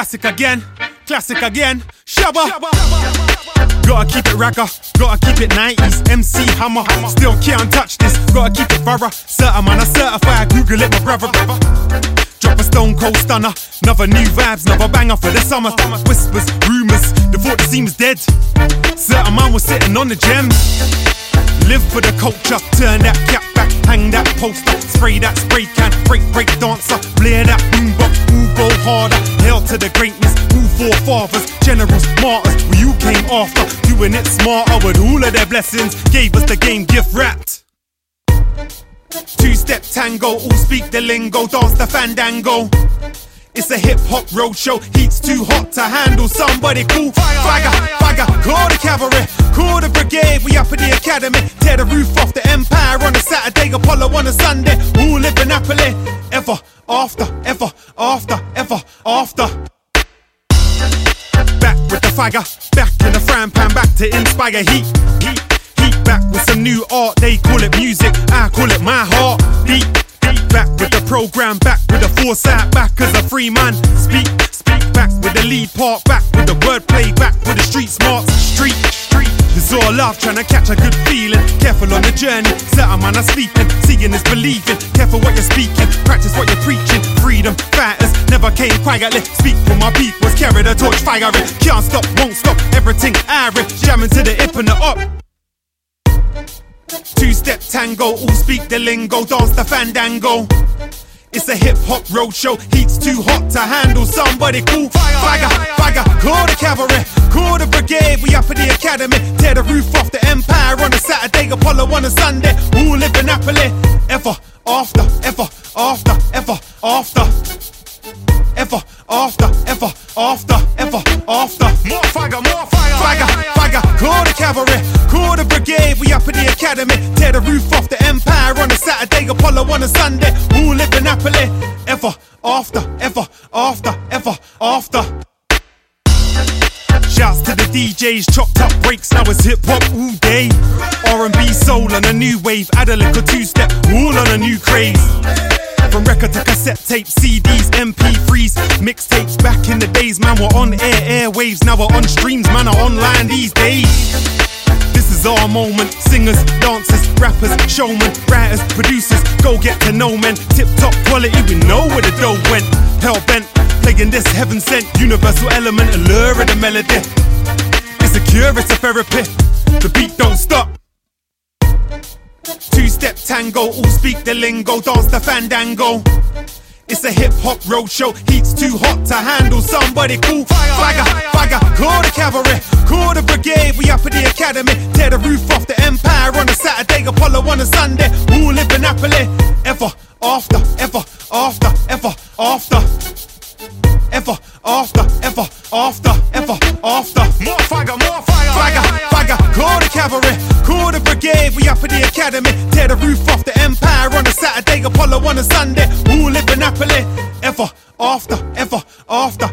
Classic again, classic again. Shabba. Gotta keep it ragga, gotta keep it 90s. MC Hammer, still can't touch this. Gotta keep it thorough. Certain man, I certify. Google it, my brother. Drop a stone cold stunner. Another new vibes, another banger for the summer. Whispers, rumors, the thought was dead. Certain man was sitting on the gems. Live for the culture, turn that cap back, hang that poster, spray that spray can, break, break dancer, blare that boombox, who go harder, hail to the greatness, who forefathers, generals, martyrs, who you came after, doing it smarter with all of their blessings, gave us the game gift wrapped. Two step tango, all speak the lingo, dance the fandango. It's a hip hop roadshow, heat's too hot to handle. Somebody cool, fagger, fagger, call the cavalry, call the brigade. We up at the academy, tear the roof off the empire on a Saturday, Apollo on a Sunday. Who live in happily ever after, ever after, Fagger, back in the frying pan, back to inspire heat, heat, heat. Back with some new art, they call it music, I call it my heart beat. beat. Back with the program, back with the foresight, back as a free man. Speak, speak, back with the lead part, back with the wordplay, back with the street smarts, street. It's all love, trying to catch a good feeling. Careful on the journey, certain man are sleeping. Seeing is believing. Careful what you're speaking, practice what you're preaching. Freedom fighters never came quietly. Speak for my peoples, carry the torch, fire it. Can't stop, won't stop, everything iron. Jamming to the hip and the up. Two step tango, all speak the lingo, dance the fandango. It's a hip hop roadshow, heat's too hot to handle. Somebody cool, fagger, fagger, call the cavalry, call the brigade. We up at the academy, tear the roof off the empire on a Saturday, Apollo on a Sunday. Who live in Napoli? Ever after, ever after, ever after. Ever after, ever after, ever after. More fire, more fire. Fagger, fagger, call the cavalry, call the brigade. We up at the academy, tear the roof off the empire on a Saturday, Apollo on a Sunday. Who live in Napoli? Ever after, ever after, DJs, chopped up breaks, now it's hip hop all day. R&B, soul on a new wave, add a little two step, all on a new craze. From record to cassette tape, CDs, MP3s, mixtapes. Back in the days, man, we're on air, airwaves. Now we're on streams, man, are online these days. This is our moment. Singers, dancers, rappers, showmen, writers, producers. Go get to know men. Tip top quality, we know where the dough went. Hell bent, playing this heaven sent universal element, allure of the melody. It's a cure, it's a therapy. The beat don't stop. Two step tango, all speak the lingo, dance the fandango. It's a hip hop roadshow, heat's too hot to handle. Somebody cool, fagger, fagger, call the cavalry, call the brigade. We up at the academy, tear the roof off the empire on a Saturday, Apollo on a Sunday. Live in Napoli? Ever after, ever after, ever after. Ever after, ever after, ever after. More fire, more fire. Fagger, fagger, call the cavalry, call the brigade. We up at the academy, tear the roof off the empire on a Saturday, Apollo on a Sunday. Who live in Napoli? Ever after, ever after.